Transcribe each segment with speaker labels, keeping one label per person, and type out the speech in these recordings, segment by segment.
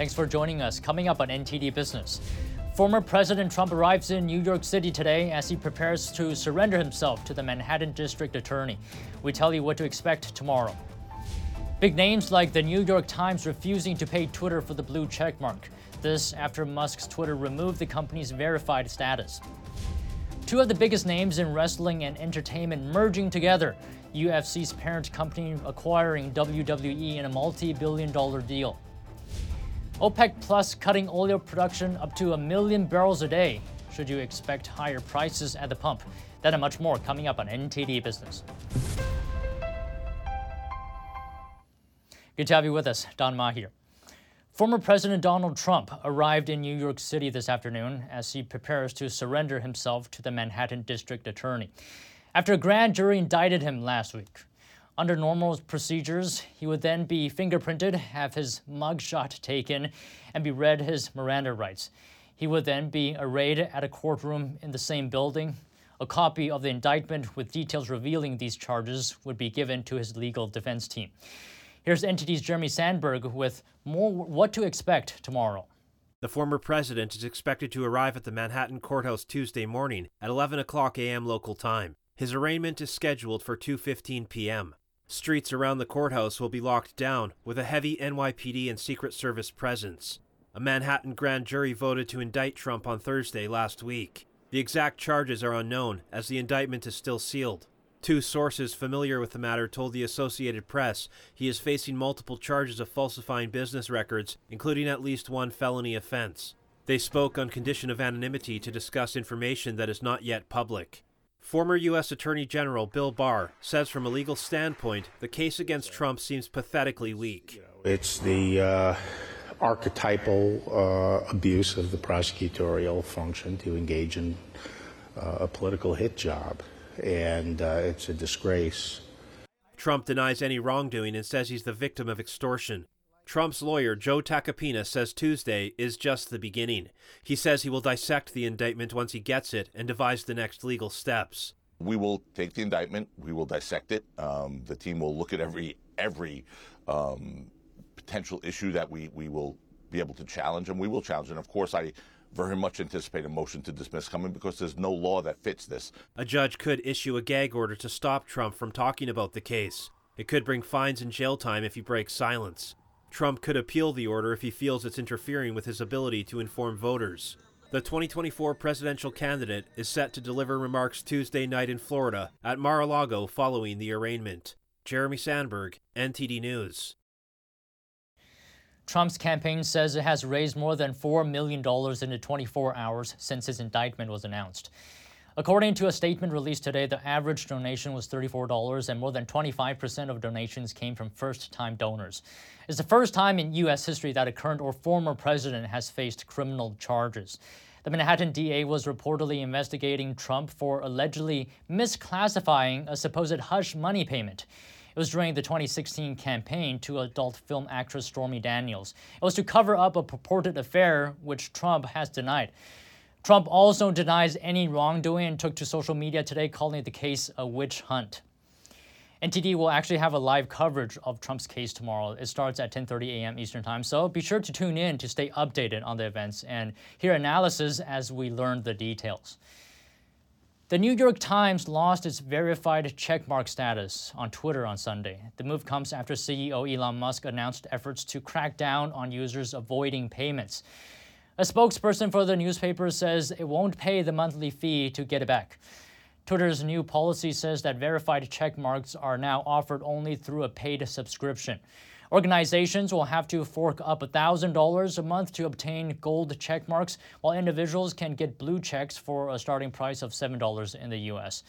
Speaker 1: Thanks for joining us. Coming up on NTD Business. Former President Trump arrives in New York City today as he prepares to surrender himself to the Manhattan District Attorney. We tell you what to expect tomorrow. Big names like the New York Times refusing to pay Twitter for the blue checkmark. This after Musk's Twitter removed the company's verified status. Two of the biggest names in wrestling and entertainment merging together. UFC's parent company acquiring WWE in a multi billion dollar deal. OPEC Plus cutting oil production up to a million barrels a day. Should you expect higher prices at the pump? That and much more coming up on NTD Business. Good to have you with us. Don Ma here. Former President Donald Trump arrived in New York City this afternoon as he prepares to surrender himself to the Manhattan District Attorney. After a grand jury indicted him last week. Under normal procedures, he would then be fingerprinted, have his mugshot taken, and be read his Miranda rights. He would then be arraigned at a courtroom in the same building. A copy of the indictment with details revealing these charges would be given to his legal defense team. Here's NTD's Jeremy Sandberg with more what to expect tomorrow.
Speaker 2: The former president is expected to arrive at the Manhattan courthouse Tuesday morning at 11 o'clock a.m. local time. His arraignment is scheduled for 2:15 p.m. Streets around the courthouse will be locked down with a heavy NYPD and Secret Service presence. A Manhattan grand jury voted to indict Trump on Thursday last week. The exact charges are unknown as the indictment is still sealed. Two sources familiar with the matter told the Associated Press he is facing multiple charges of falsifying business records, including at least one felony offense. They spoke on condition of anonymity to discuss information that is not yet public. Former U.S. Attorney General Bill Barr says from a legal standpoint, the case against Trump seems pathetically weak.
Speaker 3: It's the uh, archetypal uh, abuse of the prosecutorial function to engage in uh, a political hit job and uh, it's a disgrace.
Speaker 2: Trump denies any wrongdoing and says he's the victim of extortion. Trump's lawyer, Joe Tacopina, says Tuesday is just the beginning. He says he will dissect the indictment once he gets it and devise the next legal steps.
Speaker 4: We will take the indictment, we will dissect it. Um, the team will look at every every um, potential issue that we, we will be able to challenge, and we will challenge. And of course, I very much anticipate a motion to dismiss coming because there's no law that fits this.
Speaker 2: A judge could issue a gag order to stop Trump from talking about the case. It could bring fines and jail time if he breaks silence. Trump could appeal the order if he feels it's interfering with his ability to inform voters. The 2024 presidential candidate is set to deliver remarks Tuesday night in Florida at Mar a Lago following the arraignment. Jeremy Sandberg, NTD News.
Speaker 1: Trump's campaign says it has raised more than $4 million in the 24 hours since his indictment was announced. According to a statement released today, the average donation was $34, and more than 25% of donations came from first time donors. It's the first time in U.S. history that a current or former president has faced criminal charges. The Manhattan DA was reportedly investigating Trump for allegedly misclassifying a supposed hush money payment. It was during the 2016 campaign to adult film actress Stormy Daniels. It was to cover up a purported affair, which Trump has denied. Trump also denies any wrongdoing and took to social media today calling the case a witch hunt. NTD will actually have a live coverage of Trump's case tomorrow. It starts at 10:30 a.m. Eastern Time, so be sure to tune in to stay updated on the events and hear analysis as we learn the details. The New York Times lost its verified checkmark status on Twitter on Sunday. The move comes after CEO Elon Musk announced efforts to crack down on users avoiding payments. A spokesperson for the newspaper says it won't pay the monthly fee to get it back. Twitter's new policy says that verified checkmarks are now offered only through a paid subscription. Organizations will have to fork up $1,000 a month to obtain gold check marks, while individuals can get blue checks for a starting price of $7 in the U.S.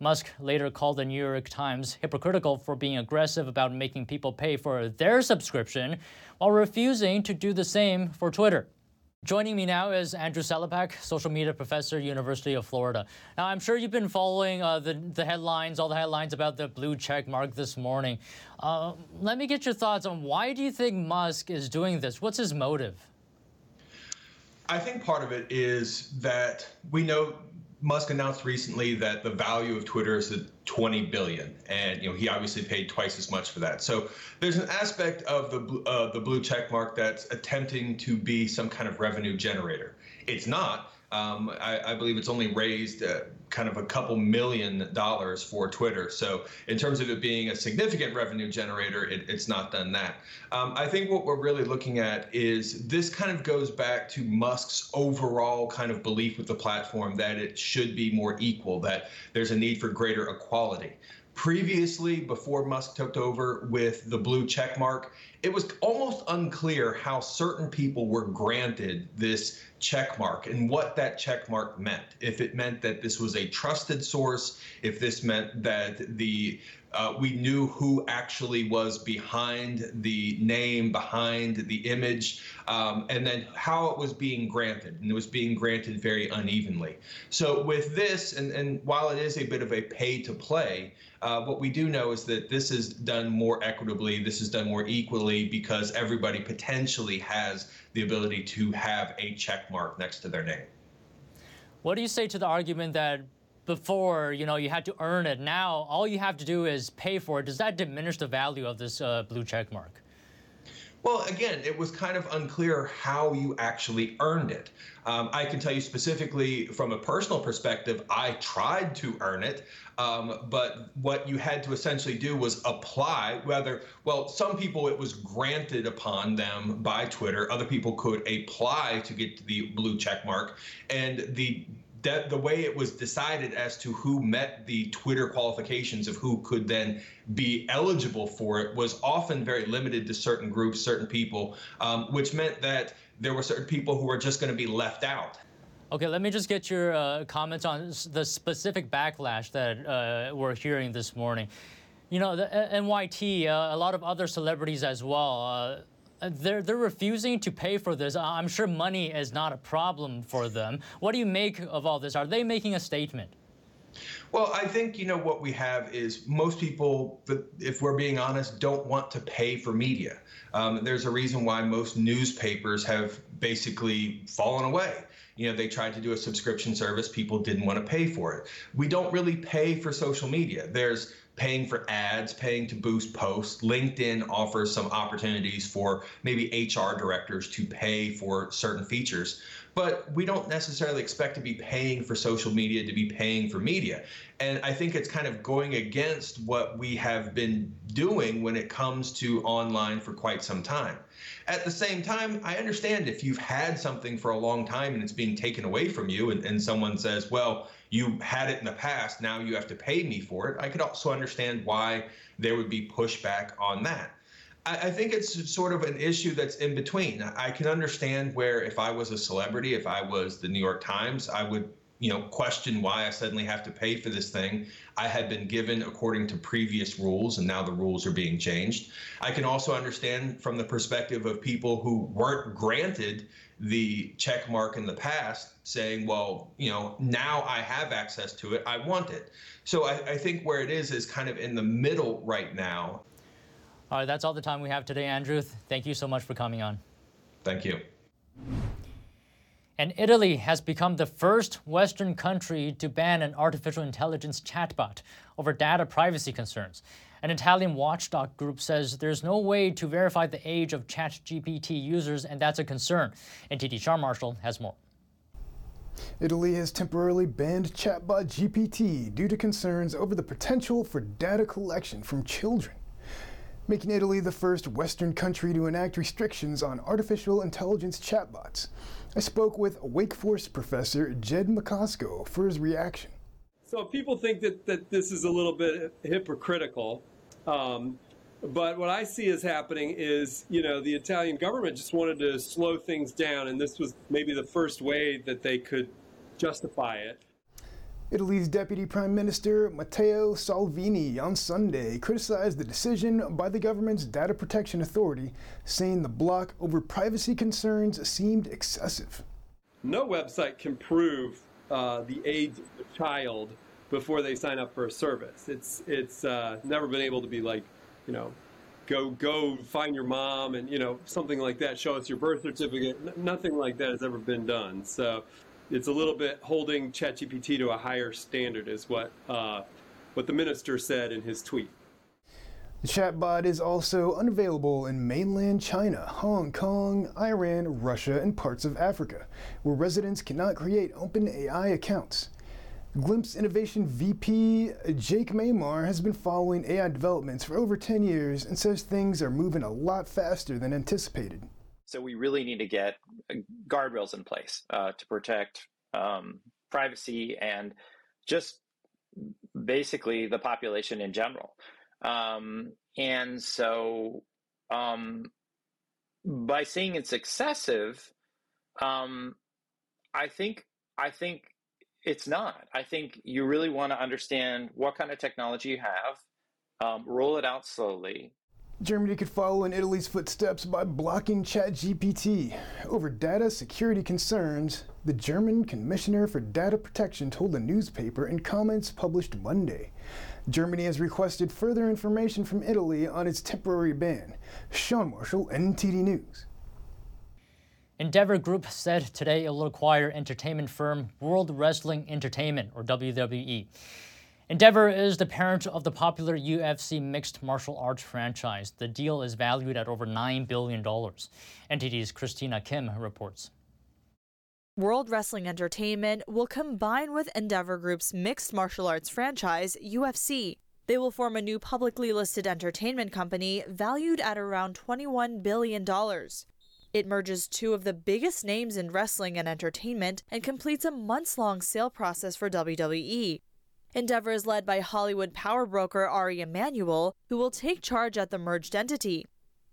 Speaker 1: Musk later called the New York Times hypocritical for being aggressive about making people pay for their subscription while refusing to do the same for Twitter. Joining me now is Andrew Selepak, social media professor, University of Florida. Now, I'm sure you've been following uh, the, the headlines, all the headlines about the blue check mark this morning. Uh, let me get your thoughts on why do you think Musk is doing this? What's his motive?
Speaker 5: I think part of it is that we know Musk announced recently that the value of Twitter is at 20 billion, and you know he obviously paid twice as much for that. So there's an aspect of the uh, the blue check mark that's attempting to be some kind of revenue generator. It's not. Um, I, I, believe it's only raised uh, kind of a couple million dollars for Twitter. So, in terms of it being a significant revenue generator, it, it's not done that. Um, I think what we're really looking at is this kind of goes back to Musk's overall kind of belief with the platform that it should be more equal, that there's a need for greater equality. Previously, before Musk took over with the blue check mark, it was almost unclear how certain people were granted this check mark and what that check mark meant. If it meant that this was a trusted source, if this meant that the uh, we knew who actually was behind the name, behind the image, um, and then how it was being granted. And it was being granted very unevenly. So, with this, and, and while it is a bit of a pay to play, uh, what we do know is that this is done more equitably, this is done more equally because everybody potentially has the ability to have a check mark next to their name.
Speaker 1: What do you say to the argument that before, you know, you had to earn it. Now, all you have to do is pay for it. Does that diminish the value of this uh, blue check mark?
Speaker 5: Well, again, it was kind of unclear how you actually earned it. Um, I can tell you specifically from a personal perspective, I tried to earn it, um, but what you had to essentially do was apply. Whether, well, some people it was granted upon them by Twitter, other people could apply to get the blue check mark, and the the way it was decided as to who met the Twitter qualifications of who could then be eligible for it was often very limited to certain groups, certain people, um, which meant that there were certain people who were just going to be left out.
Speaker 1: Okay, let me just get your uh, comments on the specific backlash that uh, we're hearing this morning. You know, the uh, NYT, uh, a lot of other celebrities as well uh, they're, they're refusing to pay for this. I'm sure money is not a problem for them. What do you make of all this? Are they making a statement?
Speaker 5: Well, I think, you know, what we have is most people, if we're being honest, don't want to pay for media. Um, there's a reason why most newspapers have basically fallen away. You know, they tried to do a subscription service, people didn't want to pay for it. We don't really pay for social media. There's paying for ads, paying to boost posts. LinkedIn offers some opportunities for maybe HR directors to pay for certain features. But we don't necessarily expect to be paying for social media to be paying for media. And I think it's kind of going against what we have been doing when it comes to online for quite some time. At the same time, I understand if you've had something for a long time and it's being taken away from you, and, and someone says, well, you had it in the past, now you have to pay me for it. I could also understand why there would be pushback on that. I, I think it's sort of an issue that's in between. I can understand where if I was a celebrity, if I was the New York Times, I would you know question why I suddenly have to pay for this thing. I had been given according to previous rules and now the rules are being changed. I can also understand from the perspective of people who weren't granted the check mark in the past saying, well, you know, now I have access to it, I want it. So I, I think where it is is kind of in the middle right now.
Speaker 1: All right, that's all the time we have today, Andrew. Thank you so much for coming on.
Speaker 5: Thank you.
Speaker 1: And Italy has become the first Western country to ban an artificial intelligence chatbot over data privacy concerns. An Italian watchdog group says there's no way to verify the age of ChatGPT users, and that's a concern. NTD Char Marshall has more.
Speaker 6: Italy has temporarily banned chatbot GPT due to concerns over the potential for data collection from children, making Italy the first Western country to enact restrictions on artificial intelligence chatbots. I spoke with Wake Forest professor Jed Macosko for his reaction.
Speaker 7: So people think that, that this is a little bit hypocritical. Um, but what I see is happening is, you know, the Italian government just wanted to slow things down, and this was maybe the first way that they could justify it.
Speaker 6: Italy's Deputy Prime Minister Matteo Salvini on Sunday criticized the decision by the government's Data Protection Authority, saying the block over privacy concerns seemed excessive.
Speaker 7: No website can prove uh, the age of the child before they sign up for a service. It's it's uh, never been able to be like, you know, go go find your mom and you know something like that. Show us your birth certificate. N- nothing like that has ever been done. So it's a little bit holding ChatGPT to a higher standard, is what uh, what the minister said in his tweet.
Speaker 6: The chatbot is also unavailable in mainland China, Hong Kong, Iran, Russia, and parts of Africa, where residents cannot create OpenAI accounts. Glimpse Innovation VP Jake Maymar has been following AI developments for over 10 years and says things are moving a lot faster than anticipated.
Speaker 8: So we really need to get uh, guardrails in place uh, to protect um, privacy and just basically the population in general. Um, and so um, by saying it's excessive, um, I think I think it's not. I think you really want to understand what kind of technology you have, um, roll it out slowly.
Speaker 6: Germany could follow in Italy's footsteps by blocking ChatGPT. Over data security concerns, the German Commissioner for Data Protection told the newspaper in comments published Monday. Germany has requested further information from Italy on its temporary ban. Sean Marshall, NTD News.
Speaker 1: Endeavor Group said today it will acquire entertainment firm World Wrestling Entertainment, or WWE. Endeavor is the parent of the popular UFC mixed martial arts franchise. The deal is valued at over $9 billion. NTD's Christina Kim reports.
Speaker 9: World Wrestling Entertainment will combine with Endeavor Group's mixed martial arts franchise, UFC. They will form a new publicly listed entertainment company valued at around $21 billion. It merges two of the biggest names in wrestling and entertainment and completes a months long sale process for WWE. Endeavor is led by Hollywood power broker Ari Emanuel, who will take charge at the merged entity.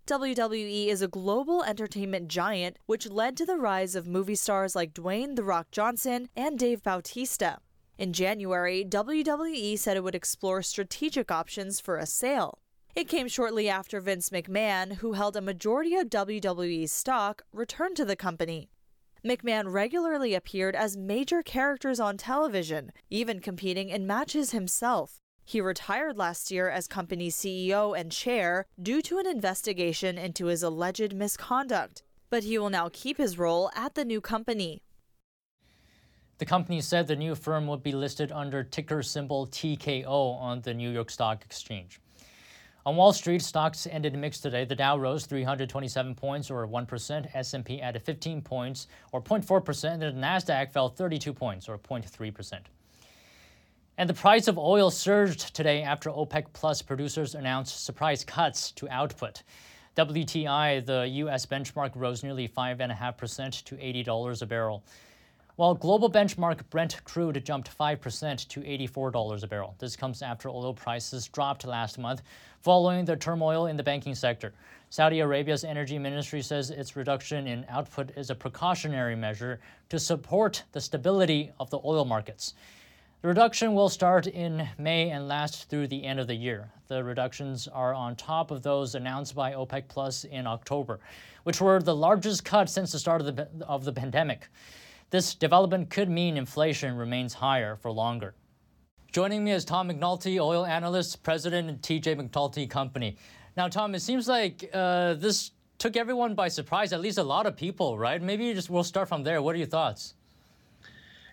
Speaker 9: WWE is a global entertainment giant, which led to the rise of movie stars like Dwayne The Rock Johnson and Dave Bautista. In January, WWE said it would explore strategic options for a sale. It came shortly after Vince McMahon, who held a majority of WWE's stock, returned to the company. McMahon regularly appeared as major characters on television, even competing in matches himself. He retired last year as company CEO and chair due to an investigation into his alleged misconduct, but he will now keep his role at the new company.
Speaker 1: The company said the new firm would be listed under ticker symbol TKO on the New York Stock Exchange. On Wall Street, stocks ended mixed today. The Dow rose 327 points, or 1%. S&P added 15 points, or 0.4%. And the Nasdaq fell 32 points, or 0.3%. And the price of oil surged today after OPEC Plus producers announced surprise cuts to output. WTI, the U.S. benchmark, rose nearly 5.5% to $80 a barrel while global benchmark Brent crude jumped 5% to $84 a barrel. This comes after oil prices dropped last month following the turmoil in the banking sector. Saudi Arabia's energy ministry says its reduction in output is a precautionary measure to support the stability of the oil markets. The reduction will start in May and last through the end of the year. The reductions are on top of those announced by OPEC Plus in October, which were the largest cut since the start of the, of the pandemic. This development could mean inflation remains higher for longer. Joining me is Tom McNulty, oil analyst, president of TJ McNulty Company. Now, Tom, it seems like uh, this took everyone by surprise, at least a lot of people, right? Maybe just we'll start from there. What are your thoughts?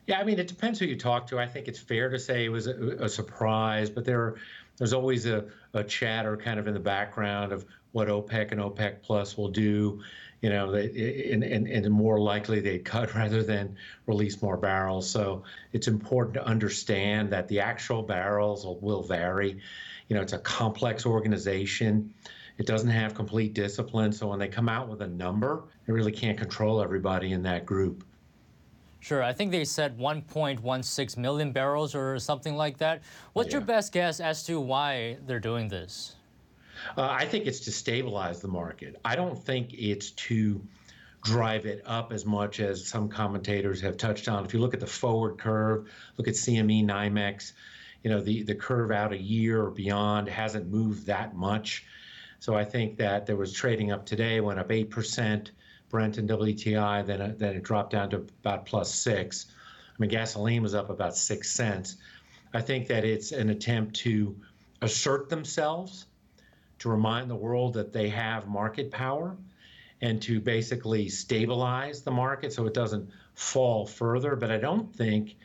Speaker 10: Yeah, I mean, it depends who you talk to. I think it's fair to say it was a, a surprise, but there, there's always a, a chatter kind of in the background of what OPEC and OPEC Plus will do you know, they, and, and, and more likely they cut rather than release more barrels. So it's important to understand that the actual barrels will, will vary. You know, it's a complex organization. It doesn't have complete discipline. So when they come out with a number, they really can't control everybody in that group.
Speaker 1: Sure, I think they said 1.16 million barrels or something like that. What's yeah. your best guess as to why they're doing this?
Speaker 10: Uh, I think it's to stabilize the market. I don't think it's to drive it up as much as some commentators have touched on. If you look at the forward curve, look at CME NYMEX, you know, the, the curve out a year or beyond hasn't moved that much. So I think that there was trading up today, went up 8%, Brent and WTI, then, uh, then it dropped down to about plus six. I mean, gasoline was up about six cents. I think that it's an attempt to assert themselves to remind the world that they have market power and to basically stabilize the market so it doesn't fall further, but I don't think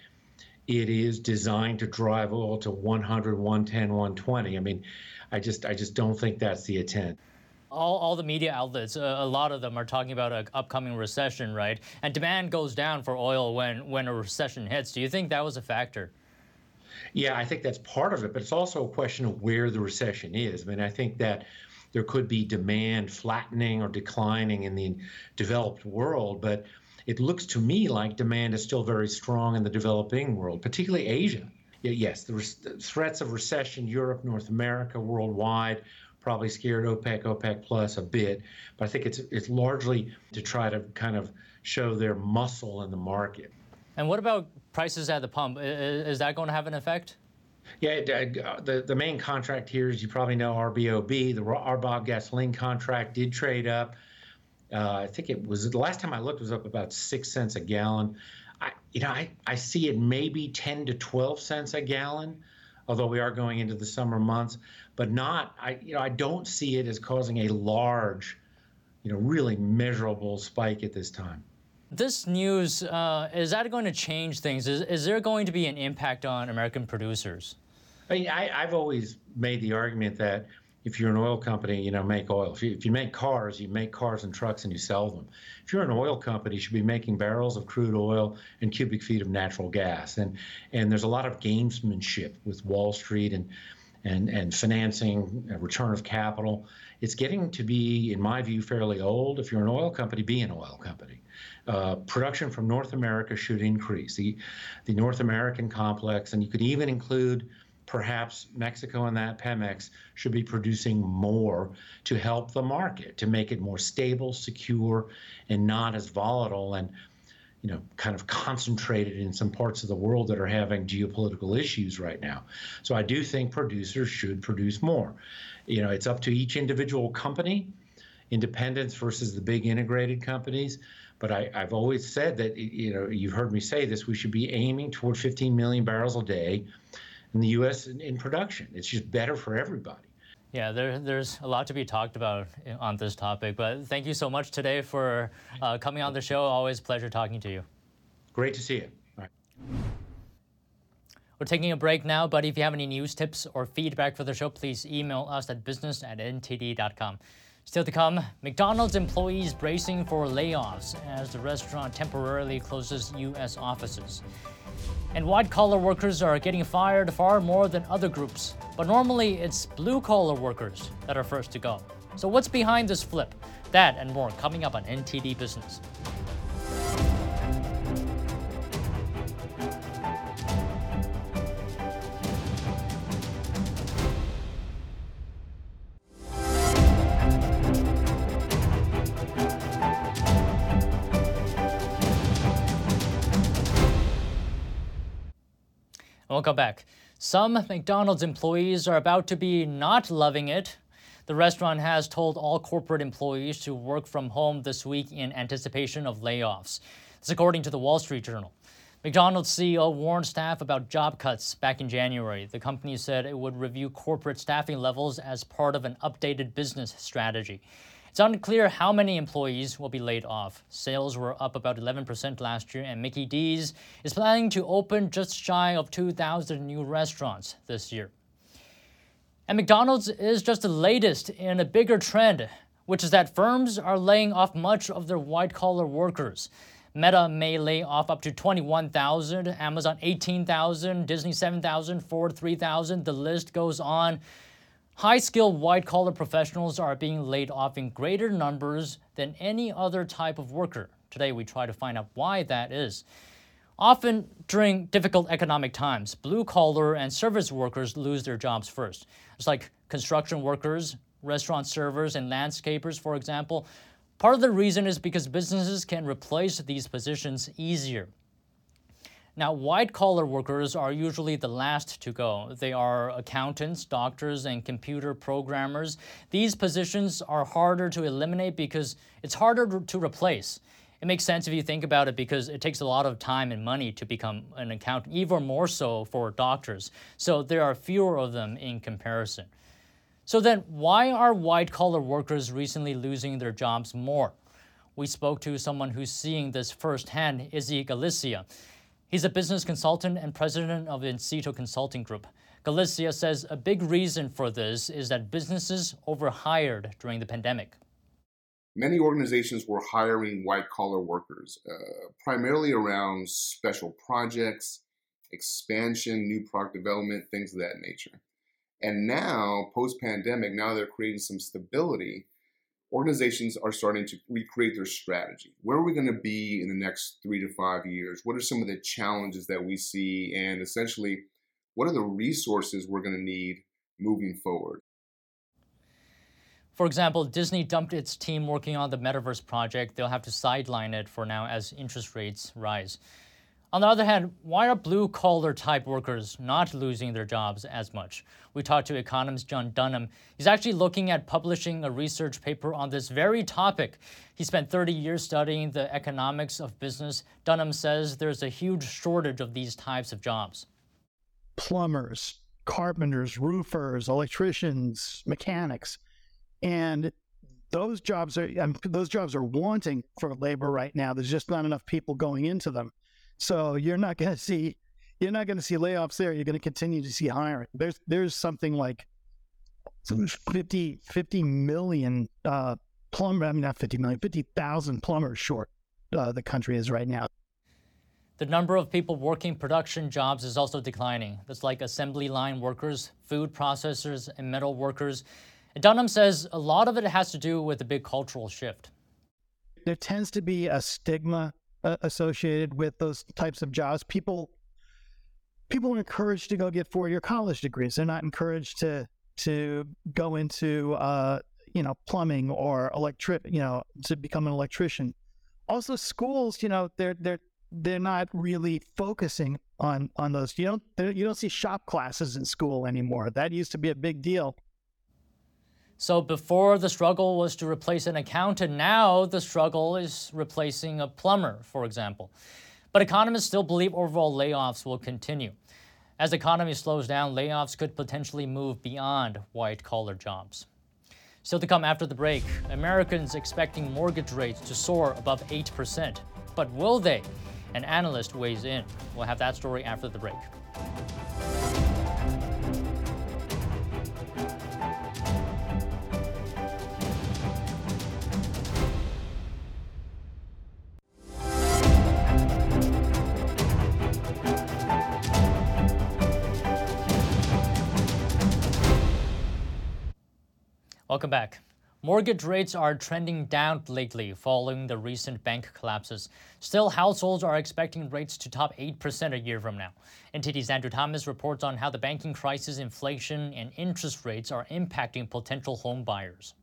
Speaker 10: it is designed to drive oil to 100, 110, 120. I mean, I just I just don't think that's the intent.
Speaker 1: All, all the media outlets, uh, a lot of them are talking about an upcoming recession, right? And demand goes down for oil when, when a recession hits. Do you think that was a factor?
Speaker 10: Yeah, I think that's part of it, but it's also a question of where the recession is. I mean, I think that there could be demand flattening or declining in the developed world, but it looks to me like demand is still very strong in the developing world, particularly Asia. Yes, the threats of recession, Europe, North America, worldwide, probably scared OPEC, OPEC plus a bit, but I think it's it's largely to try to kind of show their muscle in the market.
Speaker 1: And what about prices at the pump? Is that going to have an effect?
Speaker 10: Yeah, uh, the, the main contract here, as you probably know, RBOB, the RBOB gasoline contract did trade up. Uh, I think it was the last time I looked was up about six cents a gallon. I, you know, I, I see it maybe 10 to 12 cents a gallon, although we are going into the summer months, but not, I, you know, I don't see it as causing a large, you know, really measurable spike at this time.
Speaker 1: This news, uh, is that going to change things? Is, is there going to be an impact on American producers?
Speaker 10: I mean, I, I've always made the argument that if you're an oil company, you know, make oil. If you, if you make cars, you make cars and trucks and you sell them. If you're an oil company, you should be making barrels of crude oil and cubic feet of natural gas. And and there's a lot of gamesmanship with Wall Street and and and financing, uh, return of capital. It's getting to be, in my view, fairly old. If you're an oil company, be an oil company. Uh, production from North America should increase. The the North American complex, and you could even include perhaps Mexico and that Pemex should be producing more to help the market, to make it more stable, secure, and not as volatile and you know, kind of concentrated in some parts of the world that are having geopolitical issues right now. So I do think producers should produce more. You know, it's up to each individual company, independents versus the big integrated companies. But I, have always said that, you know, you've heard me say this, we should be aiming toward 15 million barrels a day in the U.S. in, in production. It's just better for everybody.
Speaker 1: Yeah, there, there's a lot to be talked about on this topic, but thank you so much today for uh, coming on the show. Always pleasure talking to you.
Speaker 10: Great to see you.
Speaker 1: We're taking a break now, but if you have any news tips or feedback for the show, please email us at business at ntd.com. Still to come, McDonald's employees bracing for layoffs as the restaurant temporarily closes U.S. offices. And white collar workers are getting fired far more than other groups. But normally it's blue collar workers that are first to go. So what's behind this flip? That and more coming up on NTD Business. Back. Some McDonald's employees are about to be not loving it. The restaurant has told all corporate employees to work from home this week in anticipation of layoffs. This according to the Wall Street Journal. McDonald's CEO warned staff about job cuts back in January. The company said it would review corporate staffing levels as part of an updated business strategy. It's unclear how many employees will be laid off. Sales were up about 11% last year, and Mickey D's is planning to open just shy of 2,000 new restaurants this year. And McDonald's is just the latest in a bigger trend, which is that firms are laying off much of their white collar workers. Meta may lay off up to 21,000, Amazon 18,000, Disney 7,000, Ford 3,000. The list goes on. High skilled white collar professionals are being laid off in greater numbers than any other type of worker. Today, we try to find out why that is. Often during difficult economic times, blue collar and service workers lose their jobs first. It's like construction workers, restaurant servers, and landscapers, for example. Part of the reason is because businesses can replace these positions easier. Now, white collar workers are usually the last to go. They are accountants, doctors, and computer programmers. These positions are harder to eliminate because it's harder to replace. It makes sense if you think about it because it takes a lot of time and money to become an accountant, even more so for doctors. So there are fewer of them in comparison. So then, why are white collar workers recently losing their jobs more? We spoke to someone who's seeing this firsthand, Izzy Galicia. He's a business consultant and president of Incito Consulting Group. Galicia says a big reason for this is that businesses overhired during the pandemic.
Speaker 11: Many organizations were hiring white collar workers, uh, primarily around special projects, expansion, new product development, things of that nature. And now, post pandemic, now they're creating some stability. Organizations are starting to recreate their strategy. Where are we going to be in the next three to five years? What are some of the challenges that we see? And essentially, what are the resources we're going to need moving forward?
Speaker 1: For example, Disney dumped its team working on the Metaverse project. They'll have to sideline it for now as interest rates rise. On the other hand, why are blue collar type workers not losing their jobs as much? We talked to economist John Dunham. He's actually looking at publishing a research paper on this very topic. He spent 30 years studying the economics of business. Dunham says there's a huge shortage of these types of jobs.
Speaker 12: Plumbers, carpenters, roofers, electricians, mechanics, and those jobs are those jobs are wanting for labor right now. There's just not enough people going into them. So you're not going to see you're not going to see layoffs there. You're going to continue to see hiring. There's there's something like 50, 50 million uh, plumber. I mean, not 50 million, 50,000 plumbers short. Uh, the country is right now.
Speaker 1: The number of people working production jobs is also declining. That's like assembly line workers, food processors, and metal workers. And Dunham says a lot of it has to do with the big cultural shift.
Speaker 12: There tends to be a stigma associated with those types of jobs. People people are encouraged to go get four year college degrees. They're not encouraged to to go into uh, you know plumbing or electric you know to become an electrician. Also, schools you know they're they're they're not really focusing on on those. You don't you don't see shop classes in school anymore. That used to be a big deal.
Speaker 1: So before the struggle was to replace an accountant, now the struggle is replacing a plumber, for example. But economists still believe overall layoffs will continue. As the economy slows down, layoffs could potentially move beyond white collar jobs. Still to come after the break, Americans expecting mortgage rates to soar above 8%. But will they? An analyst weighs in. We'll have that story after the break. Welcome back. Mortgage rates are trending down lately following the recent bank collapses. Still, households are expecting rates to top 8% a year from now. NTD's Andrew Thomas reports on how the banking crisis, inflation, and interest rates are impacting potential home buyers.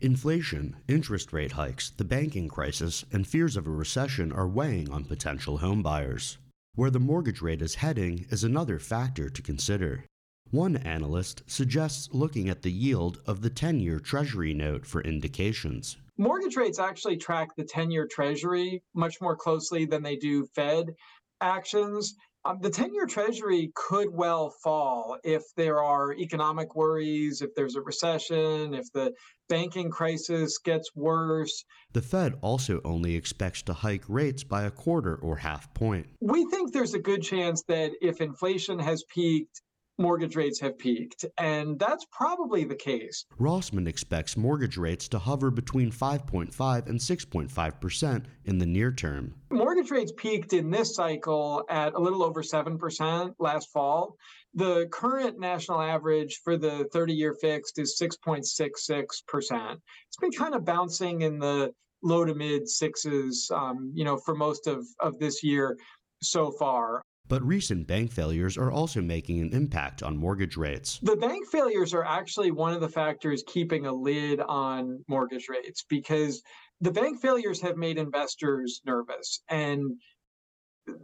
Speaker 13: Inflation, interest rate hikes, the banking crisis, and fears of a recession are weighing on potential home buyers. Where the mortgage rate is heading is another factor to consider. One analyst suggests looking at the yield of the 10 year Treasury note for indications.
Speaker 14: Mortgage rates actually track the 10 year Treasury much more closely than they do Fed actions. Um, the 10 year Treasury could well fall if there are economic worries, if there's a recession, if the banking crisis gets worse.
Speaker 13: The Fed also only expects to hike rates by a quarter or half point.
Speaker 14: We think there's a good chance that if inflation has peaked mortgage rates have peaked, and that's probably the case.
Speaker 13: Rossman expects mortgage rates to hover between 5.5 and 6.5% in the near term.
Speaker 14: Mortgage rates peaked in this cycle at a little over 7% last fall. The current national average for the 30 year fixed is 6.66%. It's been kind of bouncing in the low to mid sixes, um, you know, for most of, of this year so far.
Speaker 13: But recent bank failures are also making an impact on mortgage rates.
Speaker 14: The bank failures are actually one of the factors keeping a lid on mortgage rates because the bank failures have made investors nervous. And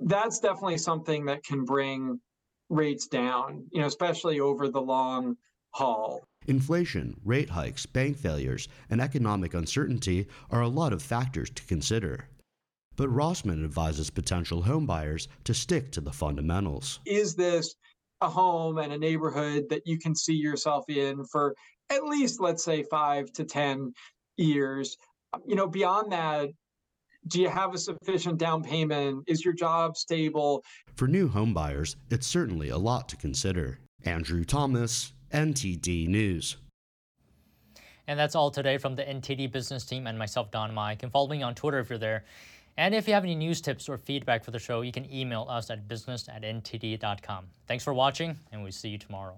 Speaker 14: that's definitely something that can bring rates down, you know, especially over the long haul.
Speaker 13: Inflation, rate hikes, bank failures, and economic uncertainty are a lot of factors to consider. But Rossman advises potential homebuyers to stick to the fundamentals.
Speaker 14: Is this a home and a neighborhood that you can see yourself in for at least, let's say, five to 10 years? you know, beyond that, do you have a sufficient down payment? Is your job stable?
Speaker 13: For new homebuyers, it's certainly a lot to consider. Andrew Thomas, NTD News.
Speaker 1: And that's all today from the NTD business team and myself, Don Ma. You can follow me on Twitter if you're there. And if you have any news tips or feedback for the show, you can email us at business at ntd.com. Thanks for watching, and we'll see you tomorrow.